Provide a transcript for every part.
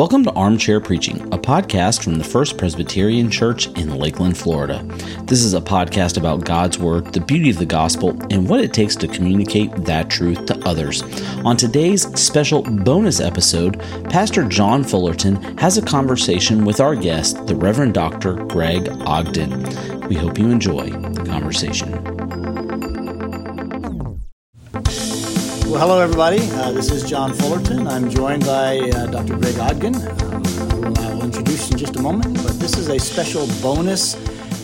Welcome to Armchair Preaching, a podcast from the First Presbyterian Church in Lakeland, Florida. This is a podcast about God's Word, the beauty of the gospel, and what it takes to communicate that truth to others. On today's special bonus episode, Pastor John Fullerton has a conversation with our guest, the Reverend Dr. Greg Ogden. We hope you enjoy the conversation. Well, hello, everybody. Uh, this is John Fullerton. I'm joined by uh, Dr. Greg Ogden, um, whom I will introduce in just a moment. But this is a special bonus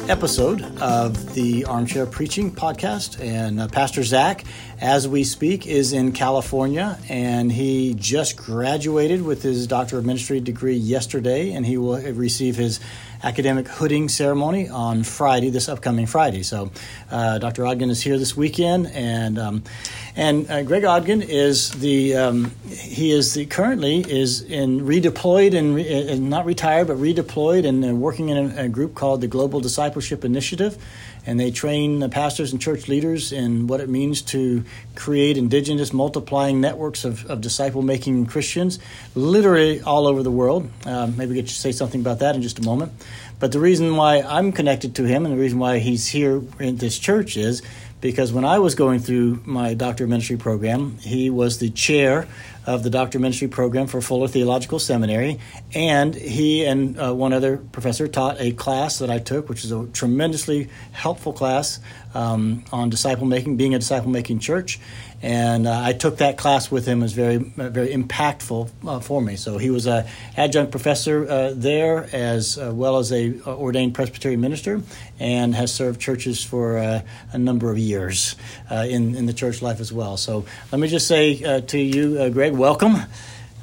episode of the Armchair Preaching podcast. And uh, Pastor Zach, as we speak, is in California, and he just graduated with his Doctor of Ministry degree yesterday, and he will receive his academic hooding ceremony on Friday, this upcoming Friday. So, uh, Dr. Ogden is here this weekend, and um, and uh, Greg Ogden is the um, he is the currently is in redeployed and, re, and not retired, but redeployed and uh, working in a, a group called the Global Discipleship Initiative and they train the pastors and church leaders in what it means to create indigenous multiplying networks of, of disciple making Christians, literally all over the world. Uh, maybe we get to say something about that in just a moment. But the reason why I'm connected to him and the reason why he's here in this church is because when I was going through my doctor of ministry program, he was the chair of the doctor ministry program for Fuller Theological Seminary, and he and uh, one other professor taught a class that I took, which is a tremendously helpful class um, on disciple making, being a disciple making church and uh, I took that class with him. as very very impactful uh, for me. So he was a adjunct professor uh, there, as uh, well as a uh, ordained Presbyterian minister, and has served churches for uh, a number of years in in the church life as well. So let me just say to you, Greg, welcome.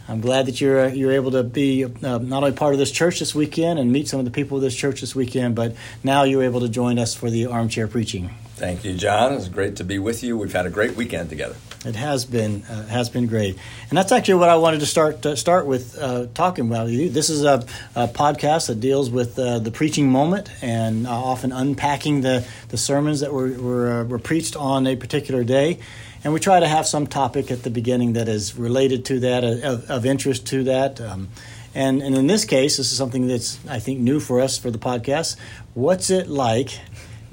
I'm glad that you're you're able to be uh, not only part of this church this weekend and meet some of the people of this church this weekend, but now you're able to join us for the armchair preaching. Thank you, John. It's great to be with you. We've had a great weekend together. It has been uh, has been great, and that's actually what I wanted to start uh, start with uh, talking about. You. This is a, a podcast that deals with uh, the preaching moment and uh, often unpacking the, the sermons that were were, uh, were preached on a particular day, and we try to have some topic at the beginning that is related to that of, of interest to that. Um, and, and in this case, this is something that's I think new for us for the podcast. What's it like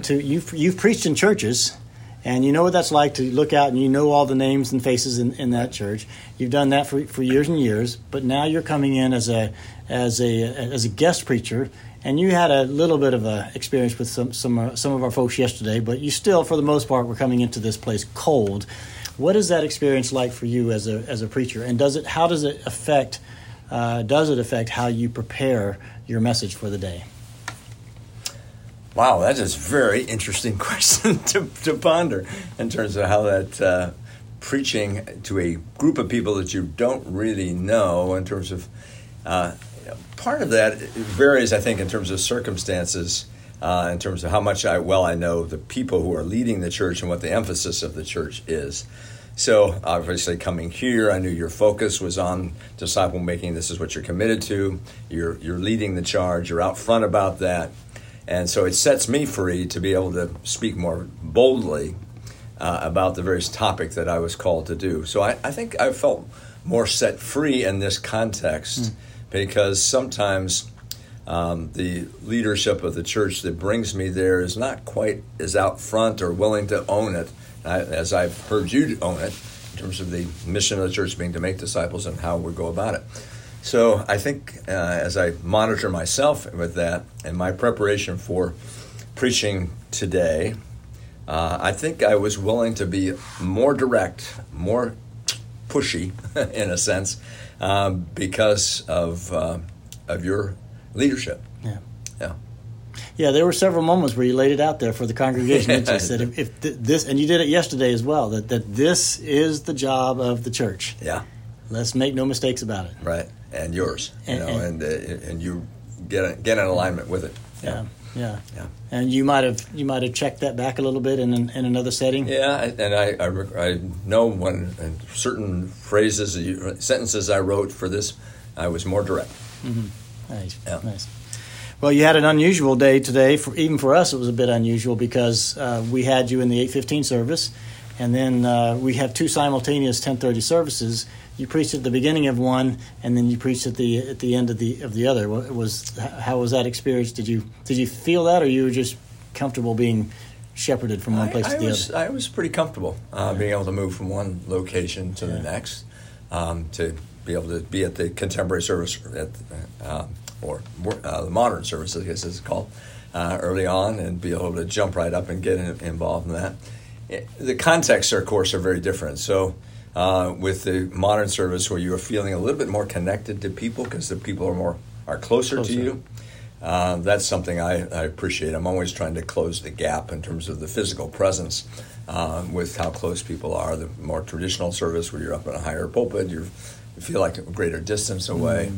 to you've you've preached in churches and you know what that's like to look out and you know all the names and faces in, in that church. You've done that for, for years and years, but now you're coming in as a as a as a guest preacher, and you had a little bit of a experience with some some uh, some of our folks yesterday, but you still, for the most part, were coming into this place cold. What is that experience like for you as a as a preacher, and does it how does it affect uh, does it affect how you prepare your message for the day? Wow, that is a very interesting question to, to ponder in terms of how that uh, preaching to a group of people that you don't really know, in terms of uh, part of that varies, I think, in terms of circumstances, uh, in terms of how much I well I know the people who are leading the church and what the emphasis of the church is. So obviously, coming here, I knew your focus was on disciple making. This is what you're committed to. You're you're leading the charge. You're out front about that. And so it sets me free to be able to speak more boldly uh, about the various topic that I was called to do. So I, I think I felt more set free in this context mm. because sometimes um, the leadership of the church that brings me there is not quite as out front or willing to own it as I've heard you own it in terms of the mission of the church being to make disciples and how we go about it. So I think uh, as I monitor myself with that and my preparation for preaching today, uh, I think I was willing to be more direct, more pushy, in a sense, um, because of uh, of your leadership. Yeah. Yeah. Yeah, there were several moments where you laid it out there for the congregation. That you said, if, if this, and you did it yesterday as well, that, that this is the job of the church. Yeah. Let's make no mistakes about it. Right and yours, you and, know, and and, uh, and you get get in alignment with it. Yeah. yeah. Yeah. And you might have you might have checked that back a little bit in in another setting. Yeah, and I I, I know when certain phrases sentences I wrote for this, I was more direct. Mm-hmm. Nice. Yeah. Nice. Well, you had an unusual day today. For even for us, it was a bit unusual because uh, we had you in the eight fifteen service, and then uh, we have two simultaneous 10:30 services. You preached at the beginning of one, and then you preached at the at the end of the of the other. What was how was that experience? Did you did you feel that, or you were just comfortable being shepherded from one place I, to the was, other? I was pretty comfortable uh, being able to move from one location to Yeah. the next, um, to be able to be at the contemporary service at, uh, or uh, the modern service, I guess it's called, uh, early on, and be able to jump right up and get in, involved in that. The contexts, of course, are very different. So. Uh, with the modern service, where you are feeling a little bit more connected to people because the people are more are closer, Closer. to you, uh, that's something I, I appreciate. I'm always trying to close the gap in terms of the physical presence uh, with how close people are. The more traditional service, where you're up in a higher pulpit, you're, you feel like a greater distance away.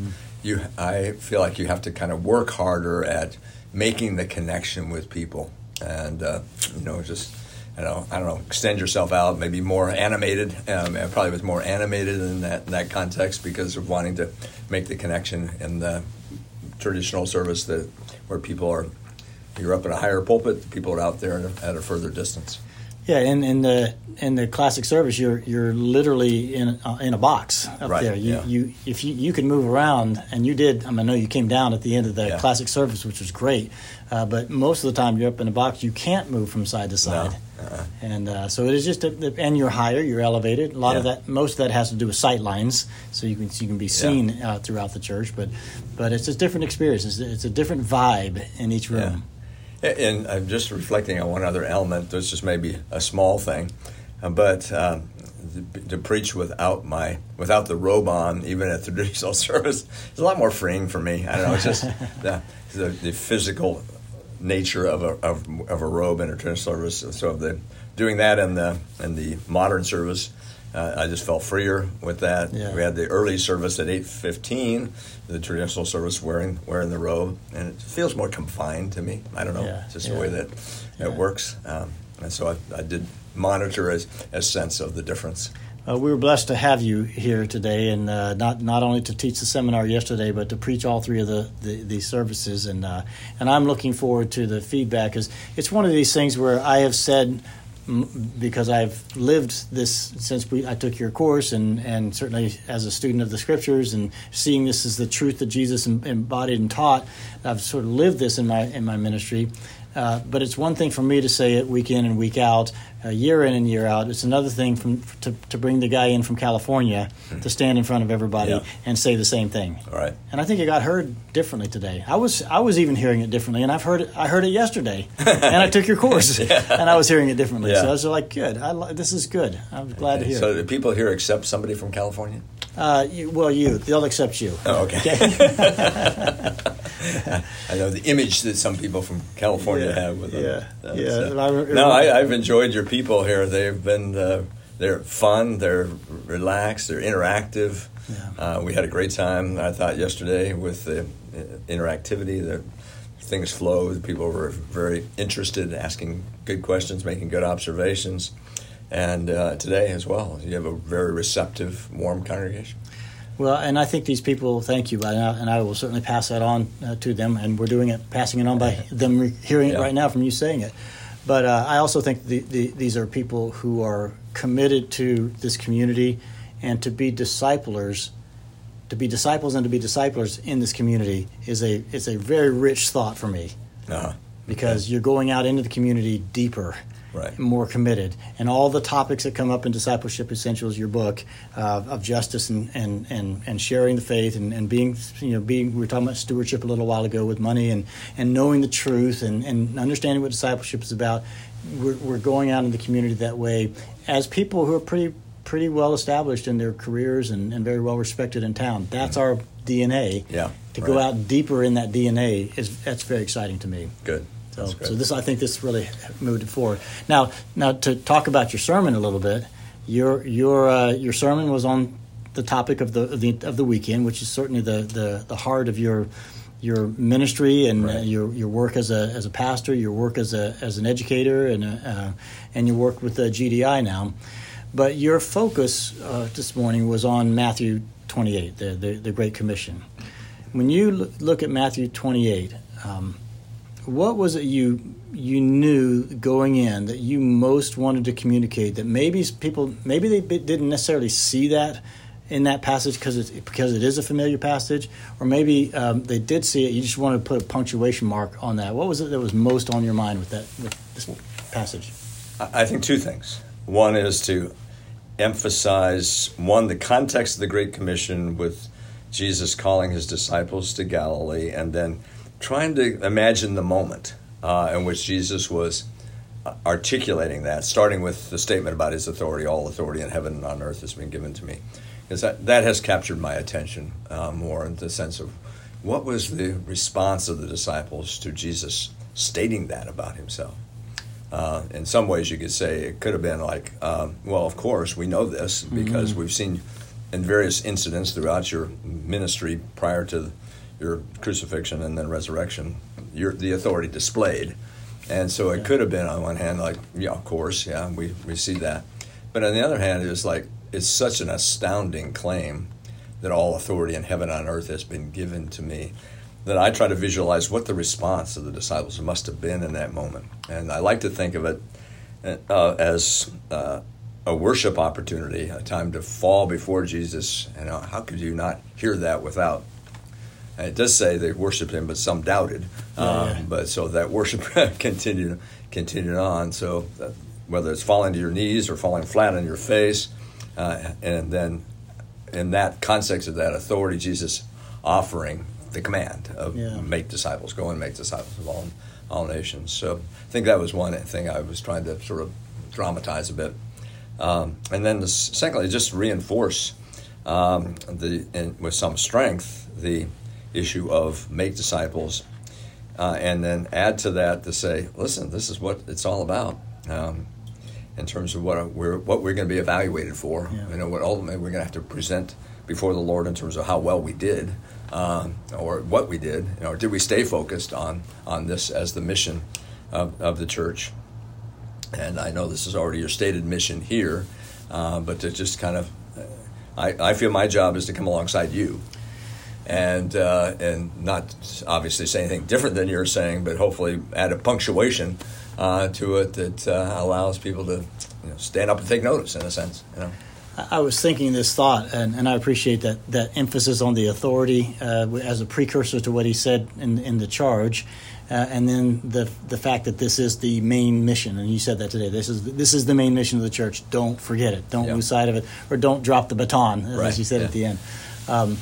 You, I feel like you have to kind of work harder at making the connection with people, and uh, you know, just you know, I don't know, extend yourself out, maybe more animated. Um, I probably was more animated in that in that context because of wanting to make the connection in the traditional service that where people are you're up in a higher pulpit, people are out there at a, at a further distance. Yeah, in, in the in the classic service, you're you're literally in uh, in a box up Right, there. You, yeah. you if you, you can move around, and you did. I, mean, I know you came down at the end of the Yeah. classic service, which was great. Uh, but most of the time, you're up in a box. You can't move from side to side, uh-uh. And uh, so it is just. A, and you're higher, you're elevated. A lot of that, most of that has to do with sight lines, so you can so you can be seen uh, throughout the church. But but it's a different experience. It's, it's a different vibe in each room. And I'm just reflecting on one other element. This is maybe a small thing, uh, but um, to, to preach without my without the robe on, even at the traditional service, is a lot more freeing for me. I don't know. It's just the, the, the physical nature of a of, of a robe in a traditional service. So the doing that in the in the modern service. Uh, I just felt freer with that. Yeah. We had the early service at eight fifteen, the traditional service wearing wearing the robe, and it feels more confined to me. I don't know, Yeah, it's just yeah. the way that it works. Um, and so I, I did monitor a, a sense of the difference. Uh, we were blessed to have you here today, and uh, not not only to teach the seminar yesterday, but to preach all three of the the, the services. And uh, and I'm looking forward to the feedback because it's one of these things where I have said. Because I've lived this since we, I took your course, and, and certainly as a student of the scriptures, and seeing this as the truth that Jesus embodied and taught, I've sort of lived this in my in my ministry. Uh, but it's one thing for me to say it week in and week out, uh, year in and year out. It's another thing from, to, to bring the guy in from California to stand in front of everybody Yeah. and say the same thing. All right. And I think it got heard differently today. I was I was even hearing it differently, and I've heard it. I heard it yesterday, and I took your course, and I was hearing it differently. So I was like, good. I, li- this is good. I'm glad to hear. So do people here accept somebody from California? Uh, you, well, you they'll accept you. Oh, okay. I know the image that some people from California Yeah, have with them. yeah, yeah. so- I no, I, I've enjoyed your people here. They've been uh, they're fun, they're relaxed, they're interactive. Yeah. Uh, we had a great time. I thought yesterday with the uh, interactivity, the things flowed. People were very interested, asking good questions, making good observations, and uh, today as well. You have a very receptive, warm congregation. Well, and I think these people thank you, and I, and I will certainly pass that on uh, to them. And we're doing it, passing it on by them re- hearing it right now from you saying it. But uh, I also think the, the, these are people who are committed to this community and to be disciplers. To be disciples and to be disciplers in this community is a is a very rich thought for me Uh, because you're going out into the community deeper, Right. more committed, and all the topics that come up in Discipleship Essentials, your book uh, of justice and, and, and, and sharing the faith and, and being you know being we were talking about stewardship a little while ago with money and, and knowing the truth and, and understanding what discipleship is about. We're, we're going out in the community that way as people who are pretty pretty well established in their careers and, and very well respected in town. That's our DNA. Yeah, To go out deeper in that DNA is that's very exciting to me. Good. So, so this, I think, this really moved it forward. Now, now to talk about your sermon a little bit, your your uh, your sermon was on the topic of the of the, of the weekend, which is certainly the, the, the heart of your your ministry and uh, your your work as a as a pastor, your work as a as an educator, and uh, and your work with uh, GDI now. But your focus uh, this morning was on Matthew 28, the, the, the Great Commission. When you look at Matthew 28, um, what was it you you knew going in that you most wanted to communicate that maybe people maybe they didn't necessarily see that in that passage because it's because it is a familiar passage, or maybe um, they did see it. You just wanted to put a punctuation mark on that. What was it that was most on your mind with that with this passage? I think two things. One is to emphasize one the context of the Great Commission with Jesus calling his disciples to Galilee, and then trying to imagine the moment uh, in which Jesus was articulating that, starting with the statement about his authority all authority in heaven and on earth has been given to me. Because that, that has captured my attention uh, more in the sense of what was the response of the disciples to Jesus stating that about himself. Uh, in some ways, you could say it could have been like, um, well, of course, we know this because mm-hmm. we've seen in various incidents throughout your ministry prior to your crucifixion and then resurrection, your, the authority displayed. And so it yeah. could have been on one hand like, yeah, of course, yeah, we, we see that. But on the other hand, it's like it's such an astounding claim that all authority in heaven and on earth has been given to me that I try to visualize what the response of the disciples must have been in that moment. And I like to think of it uh, as uh, a worship opportunity, a time to fall before Jesus. And uh, how could you not hear that without and it does say they worshipped him, but some doubted. Um, yeah. But so that worship continued continued on. So that, uh, whether it's falling to your knees or falling flat on your face, uh, and then in that context of that authority, Jesus offering the command of yeah. make disciples, go and make disciples of all all nations. So I think that was one thing I was trying to sort of dramatize a bit. Um, and then the, secondly, just reinforce um, the in, with some strength the issue of make disciples, uh, and then add to that to say, listen, this is what it's all about. Um, in terms of what we're what we're going to be evaluated for, yeah. you know, what ultimately we're going to have to present before the Lord in terms of how well we did, um, or what we did, you know, or did we stay focused on on this as the mission of, of the church? And I know this is already your stated mission here, uh, but to just kind of, I, I feel my job is to come alongside you and uh, and not obviously say anything different than you're saying, but hopefully add a punctuation uh, to it that uh, allows people to you know, stand up and take notice in a sense. You know. I was thinking this thought, and, and I appreciate that that emphasis on the authority uh, as a precursor to what he said in in the charge. Uh, and then the the fact that this is the main mission, and you said that today. This is this is the main mission of the church. Don't forget it. Don't lose sight of it, or don't drop the baton, as right. you said yeah. at the end. Um,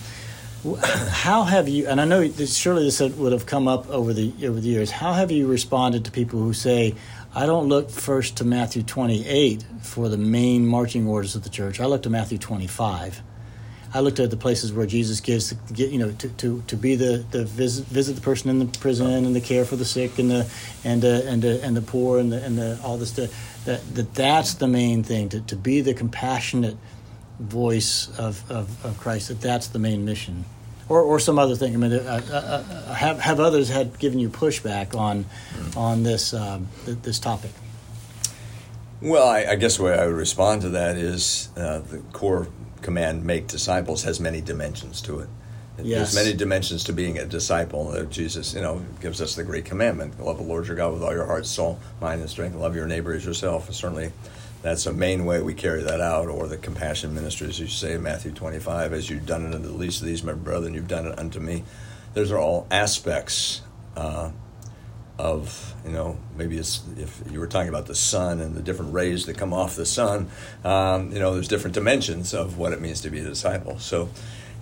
how have you? And I know surely this would have come up over the over the years. How have you responded to people who say, "I don't look first to Matthew 28 for the main marching orders of the church. I look to Matthew 25." I looked at the places where Jesus gives, you know, to, to, to be the, the visit, visit the person in the prison and the care for the sick and the and uh, and uh, and the poor and the and the, all this stuff. That, that that's the main thing to, to be the compassionate voice of, of, of Christ, that that's the main mission. Or, or some other thing. I mean, have, have others had given you pushback on on this um, this topic? Well, I, I, guess the way I would respond to that is uh, the core command "make disciples" has many dimensions to it. Yes. There's many dimensions to being a disciple. Uh, Jesus, you know, gives us the great commandment: love the Lord your God with all your heart, soul, mind, and strength. Love your neighbor as yourself. certainly, that's a main way we carry that out, or the compassion ministry, as you say in Matthew 25, as you've done it unto the least of these, my brethren, you've done it unto me. Those are all aspects uh, of, you know, maybe it's, if you were talking about the sun and the different rays that come off the sun, um, you know, there's different dimensions of what it means to be a disciple. So,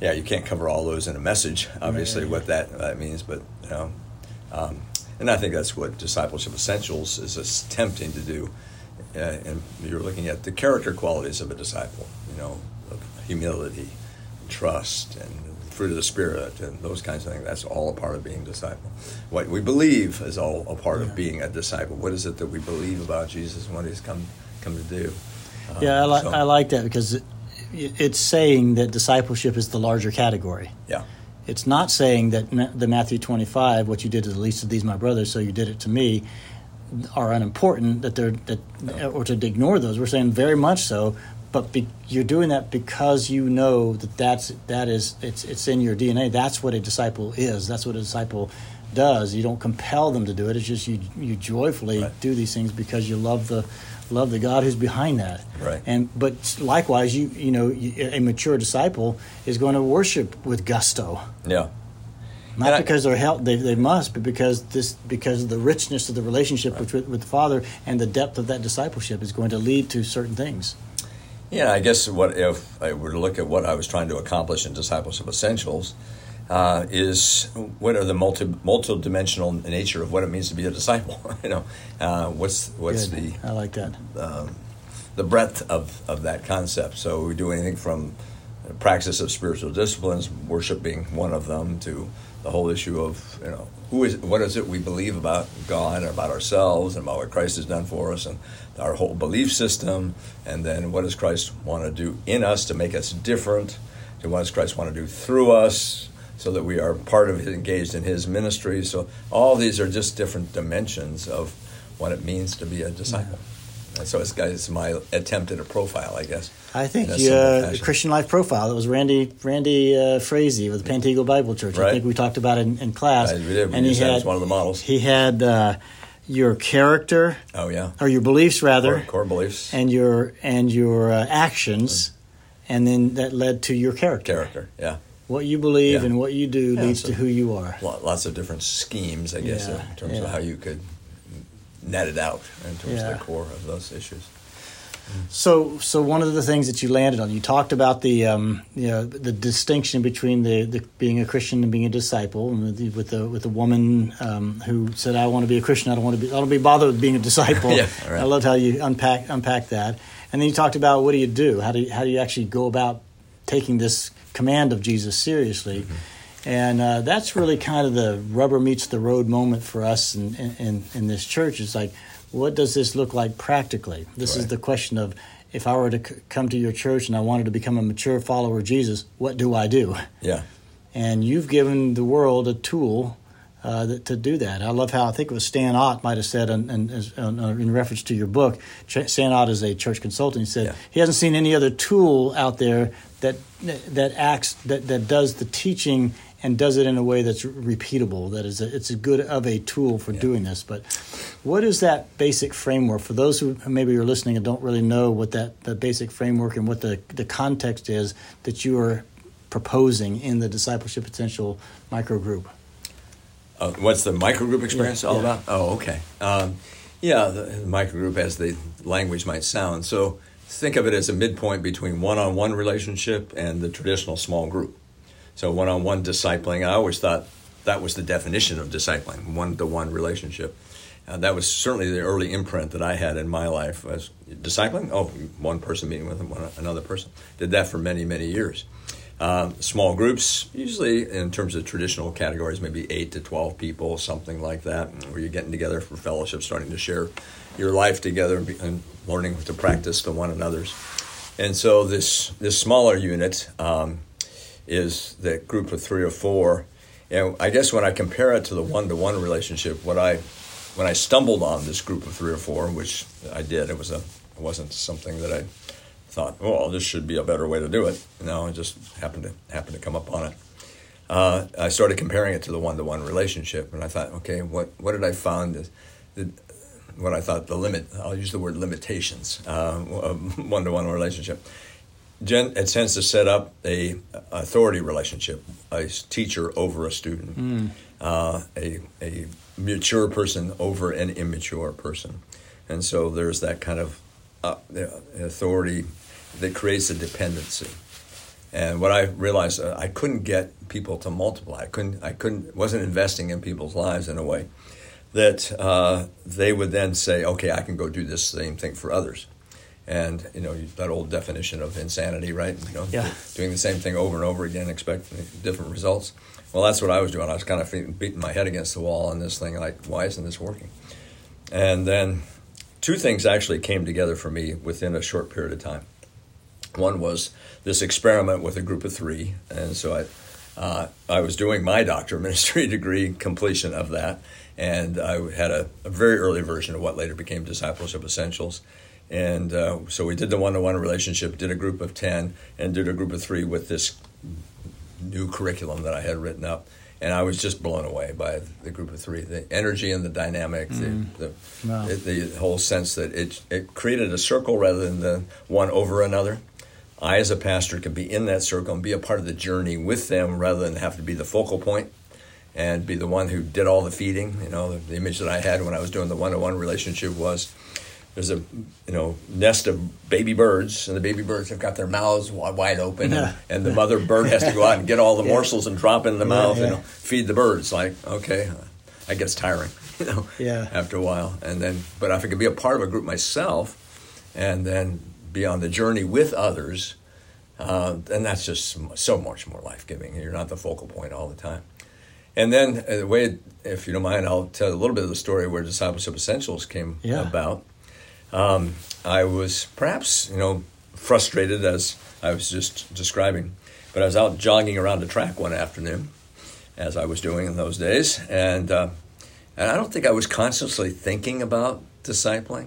yeah, you can't cover all those in a message, obviously, what that, that means, but, you know, um, and I think that's what Discipleship Essentials is attempting to do uh, and you're looking at the character qualities of a disciple, you know, of humility, trust, and fruit of the spirit, and those kinds of things. That's all a part of being a disciple. What we believe is all a part of being a disciple. What is it that we believe about Jesus and what He's come come to do? Um, yeah, I, li- so. I like that because it, it's saying that discipleship is the larger category. Yeah. It's not saying that the Matthew 25, what you did to the least of these, my brothers, so you did it to me are unimportant that they're that no. or to ignore those. We're saying very much so, but be, you're doing that because you know that that's that is it's it's in your DNA. That's what a disciple is. That's what a disciple does. You don't compel them to do it. It's just you you joyfully Right. do these things because you love the love the God who's behind that. Right. And but likewise, you you know you, a mature disciple is going to worship with gusto. Yeah. Not And I- because they're held, they, they must, but because this because of the richness of the relationship with, with the Father and the depth of that discipleship is going to lead to certain things. Yeah, I guess what if I were to look at what I was trying to accomplish in Discipleship Essentials uh, is what are the multi multi-dimensional nature of what it means to be a disciple. you know, uh, what's what's Good. the I like that. the breadth of, of that concept. So we do anything from the practice of spiritual disciplines, worship being one of them, to the whole issue of you know who is what is it we believe about God, and about ourselves, and about what Christ has done for us, and our whole belief system, and then what does Christ want to do in us to make us different, and what does Christ want to do through us. So that we are part of engaged in his ministry. So all these are just different dimensions of what it means to be a disciple. And so it's, it's my attempt at a profile, I guess. I think the uh. Christian Life Profile. That was Randy Randy uh, Frazee with the Pantego Bible Church. I think we talked about it in, in class. Right, we did. We and he had one of the models. He had uh, your character Oh yeah, or your beliefs rather, core, core beliefs, and your and your uh, actions, and then that led to your character. character. Yeah, What you believe Yeah. and what you do Yeah, leads so- to who you are. Lots of different schemes, I guess, in terms of how you could net it out in terms Yeah. of the core of those issues. So, so one of the things that you landed on, you talked about the, um, you know, the distinction between the, the being a Christian and being a disciple, and with the with the, with the woman um, who said, "I want to be a Christian. I don't want to be. I don't be bothered with being a disciple." Yeah, right. I loved how you unpack unpack that, and then you talked about what do you do? How do you, how do you actually go about taking this command of Jesus seriously? Mm-hmm. And uh, that's really kind of the rubber meets the road moment for us in, in, in, this church. It's like, what does this look like practically? This is the question of if I were to c- come to your church and I wanted to become a mature follower of Jesus, what do I do? Yeah, And you've given the world a tool uh, that, to do that. I love how I think it was Stan Ott might have said in, in, in, in reference to your book. Ch- Stan Ott is a church consultant. He said Yeah. he hasn't seen any other tool out there that that acts that, that does the teaching and does it in a way that's repeatable. That is, a, it's a good of a tool for Yeah. doing this. But what is that basic framework for those who maybe are listening and don't really know what that, that basic framework and what the, the context is that you are proposing in the discipleship potential micro group? Uh, what's the microgroup experience Yeah, all yeah. about? Oh, okay. Um, yeah, the, the microgroup, as the language might sound. So think of it as a midpoint between one-on-one relationship and the traditional small group. So one-on-one discipling, I always thought that was the definition of discipling, one-to-one relationship. Uh, that was certainly the early imprint that I had in my life was discipling. Oh, one person meeting with one, another person. Did that for many, many years. Um, small groups, usually in terms of traditional categories, maybe eight to twelve people, something like that, where you're getting together for fellowship, starting to share your life together, and, and learning to practice the one another's. And so this this smaller unit um, is the group of three or four. And I guess when I compare it to the one to one relationship, what I when I stumbled on this group of three or four, which I did, it was a it wasn't something that I thought, oh, this should be a better way to do it. No, I just happened to happened to come up on it. Uh, I started comparing it to the one to one relationship, and I thought, okay, what what did I find? Is, that what I thought the limit. I'll use the word limitations. One to one relationship. Gen, it tends to set up a authority relationship, a teacher over a student, uh, a, a mature person over an immature person. And so there's that kind of uh, authority that creates a dependency. And what I realized, uh, I couldn't get people to multiply. I couldn't, I couldn't, wasn't investing in people's lives in a way that uh, they would then say, okay, I can go do this same thing for others. And you know that old definition of insanity, right? You know, Yeah. doing the same thing over and over again, expecting different results. Well, that's what I was doing. I was kind of beating my head against the wall on this thing, like, why isn't this working? And then two things actually came together for me within a short period of time. One was this experiment with a group of three, and so I, uh, I was doing my doctor of ministry degree completion of that, and I had a, a very early version of what later became Discipleship Essentials. And uh, so we did the one-to-one relationship, did a group of ten, and did a group of three with this new curriculum that I had written up. and I was just blown away by the group of three, the energy and the dynamic, Mm. the the, Wow. it- the whole sense that it it created a circle rather than the one over another. I, as a pastor, can be in that circle and be a part of the journey with them rather than have to be the focal point and be the one who did all the feeding. You know, the, the image that I had when I was doing the one-to-one relationship was there's a you know nest of baby birds, and the baby birds have got their mouths wide open, Yeah. and, and the mother bird has to go out and get all the Yeah. morsels and drop in the Yeah, mouth and feed the birds. Like, okay, I guess tiring, you know, Yeah. after a while. And then, but if I could be a part of a group myself, and then be on the journey with others, uh, then that's just so much more life giving. You're not the focal point all the time. And then, uh, the way, if you don't mind, I'll tell a little bit of the story where Discipleship Essentials came about. Um, I was perhaps, you know, frustrated as I was just describing, but I was out jogging around the track one afternoon, as I was doing in those days, and uh, and I don't think I was consciously thinking about discipling,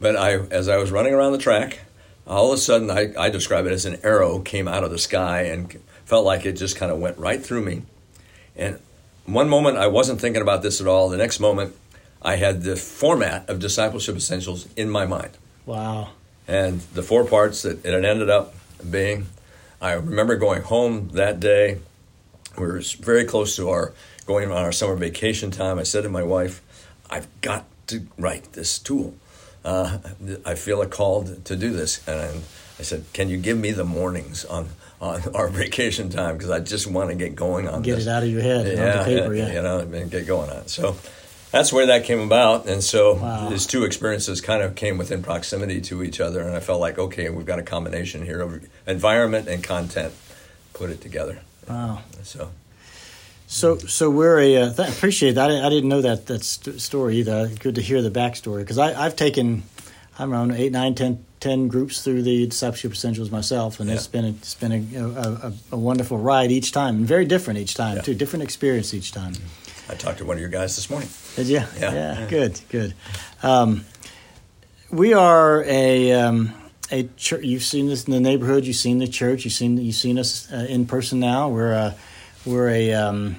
but I, as I was running around the track, all of a sudden I, I describe it as an arrow came out of the sky and felt like it just kind of went right through me, and one moment I wasn't thinking about this at all. The next moment, I had the format of Discipleship Essentials in my mind. Wow. And the four parts that it had ended up being, I remember going home that day. We were very close to our going on our summer vacation time. I said to my wife, I've got to write this tool. Uh, I feel a call to do this. And I said, Can you give me the mornings on, on our vacation time? Because I just want to get going on Get this it out of your head onto paper, yeah. you know, and get going on it. So that's where that came about. And so Wow. these two experiences kind of came within proximity to each other. And I felt like, okay, we've got a combination here of environment and content, put it together. Wow. So So, so we're a. Uh, th- appreciate that. I, I didn't know that that st- story either. Good to hear the backstory because I've taken, I'm around eight, nine, ten, ten groups through the discipleship essentials myself, and it's Yeah. been a, it's been a, a, a, a wonderful ride each time, and very different each time Yeah. too. Different experience each time. I talked to one of your guys this morning. Did you? Yeah. Yeah. Good. Good. Um, we are a um, a church. You've seen this in the neighborhood. You've seen the church. You've seen you've seen us uh, in person now. We're a we're a um,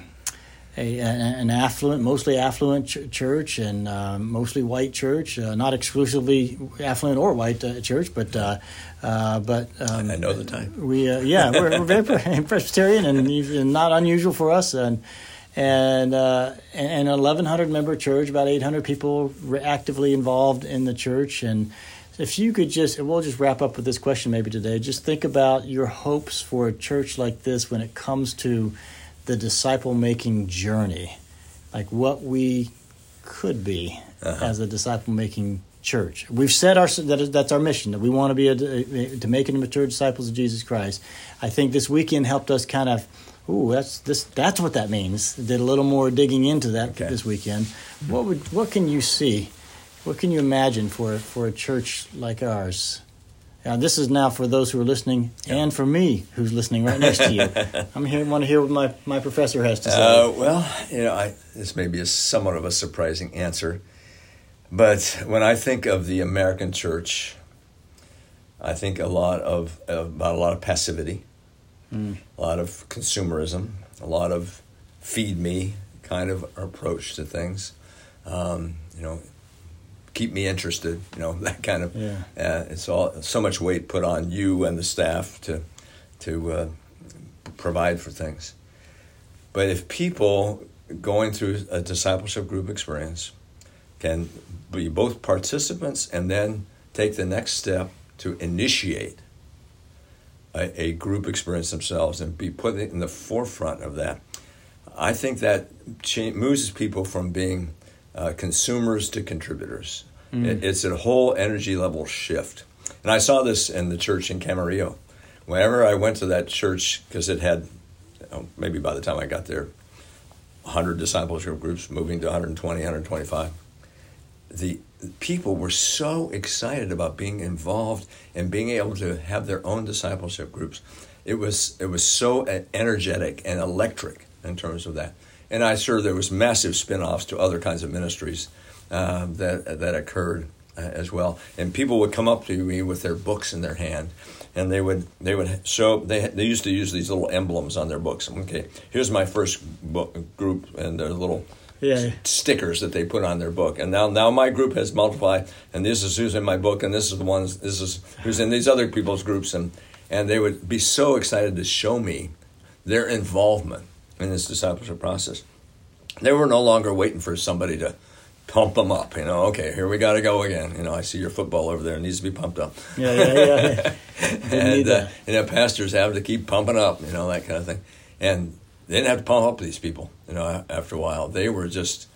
a, an affluent, mostly affluent ch- church, and uh, mostly white church. Uh, not exclusively affluent or white uh, church, but uh, uh, but um, I know the type. we uh, yeah we're, we're very Presbyterian and, and not unusual for us and and uh, and an 1100 member church about 800 people re- actively involved in the church and if you could just and we'll just wrap up with this question maybe today just think about your hopes for a church like this when it comes to the disciple making journey like what we could be Uh-huh. as a disciple making church. We've said our that that's our mission that we want to be a, to make and mature disciples of Jesus Christ. I think this weekend helped us kind of. Ooh, that's this. That's what that means. Did a little more digging into that Okay. this weekend. What would what can you see? What can you imagine for for a church like ours? Now, this is now for those who are listening, and for me who's listening right next to you. I'm here. Want to hear what my, my professor has to say. Uh, well, you know, I, this may be a somewhat of a surprising answer, but when I think of the American church, I think a lot of about a lot of passivity, Mm. a lot of consumerism, a lot of feed me kind of approach to things. Um, you know, keep me interested. You know, that kind of. Yeah. Uh, it's all so much weight put on you and the staff to to uh, provide for things. But if people going through a discipleship group experience can be both participants and then take the next step to initiate a, a group experience themselves and be put in the forefront of that, I think that cha- moves people from being uh, consumers to contributors. It, it's a whole energy level shift. And I saw this in the church in Camarillo. Whenever I went to that church, because it had, know, maybe by the time I got there, 100 discipleship groups moving to 120, 125. The people were so excited about being involved and being able to have their own discipleship groups. It was it was so energetic and electric in terms of that. And I'm sure there was massive spin-offs to other kinds of ministries um, that that occurred uh, as well. And people would come up to me with their books in their hand, and they would they would show they they used to use these little emblems on their books. Okay, here's my first book group, and their little Yeah. stickers that they put on their book. And now now my group has multiplied, and this is who's in my book, and this is the ones this is who's in these other people's groups, and and they would be so excited to show me their involvement in this discipleship process. They were no longer waiting for somebody to pump them up. You know, okay, here we got to go again. You know, I see your football over there; it needs to be pumped up. Yeah, yeah, yeah. And uh, that. you know, pastors have to keep pumping up. You know, that kind of thing. And they didn't have to pump up these people. You know, after a while, they were just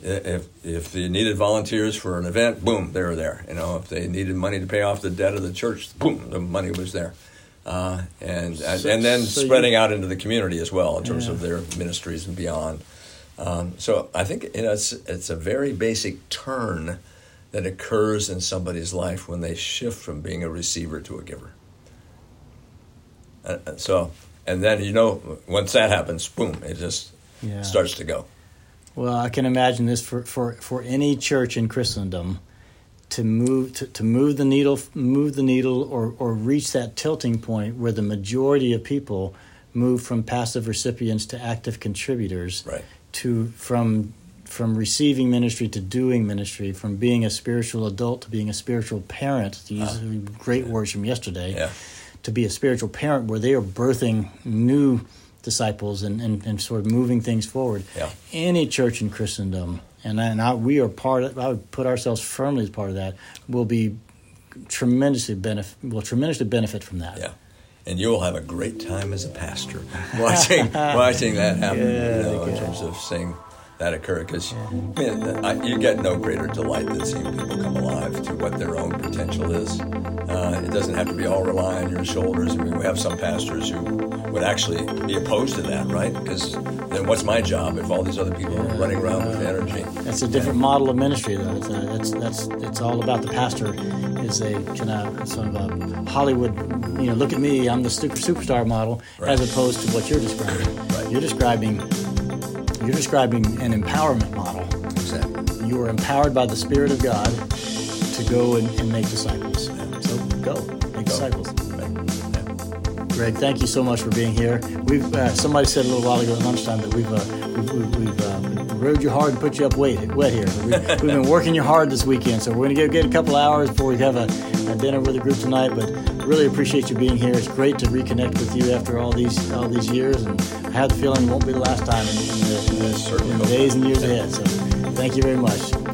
if if they needed volunteers for an event, boom, they were there. You know, if they needed money to pay off the debt of the church, boom, the money was there. Uh, and and, So- and then so you- spreading out into the community as well in terms Yeah. of their ministries and beyond. Um, so I think you know it's it's a very basic turn that occurs in somebody's life when they shift from being a receiver to a giver. Uh, uh, so and then you know once that happens, boom, it just Yeah. starts to go. Well, I can imagine this for, for, for any church in Christendom to move to, to move the needle move the needle or, or reach that tilting point where the majority of people move from passive recipients to active contributors Right. to from from receiving ministry to doing ministry from being a spiritual adult to being a spiritual parent to use ah. great words from yesterday Yeah. To be a spiritual parent where they are birthing new disciples and, and, and sort of moving things forward. Yeah. Any church in Christendom, and, I, and I, we are part of, I would put ourselves firmly as part of that, will be tremendously benefit, will tremendously benefit from that. Yeah. And you'll have a great time as a pastor watching watching that happen. You know, in terms of seeing that occur, because you get no greater delight than seeing people come alive to what their own potential is. Uh, it doesn't have to be all rely on your shoulders. I mean, we have some pastors who would actually be opposed to that, right? Because then what's my job if all these other people are running around with energy? That's a different model of ministry, though. It's, a, that's that's it's all about the pastor. Is a kind of sort of a Hollywood, you know, look at me, I'm the super, superstar model, Right. as opposed to what you're describing. Right. You're describing you're describing an empowerment model. Exactly. You are empowered by the Spirit of God to go and, and make disciples. So go make disciples. Greg, thank you so much for being here. We've uh, somebody said a little while ago at lunchtime that we've uh, we've, we've, uh, rode you hard and put you up wet, wet here. We, we've been working you hard this weekend, so we're going to get, get a couple hours before we have a, a dinner with the group tonight. But really appreciate you being here. It's great to reconnect with you after all these all these years, and I have the feeling it won't be the last time in, in the, in the, in the days and years ahead. So thank you very much.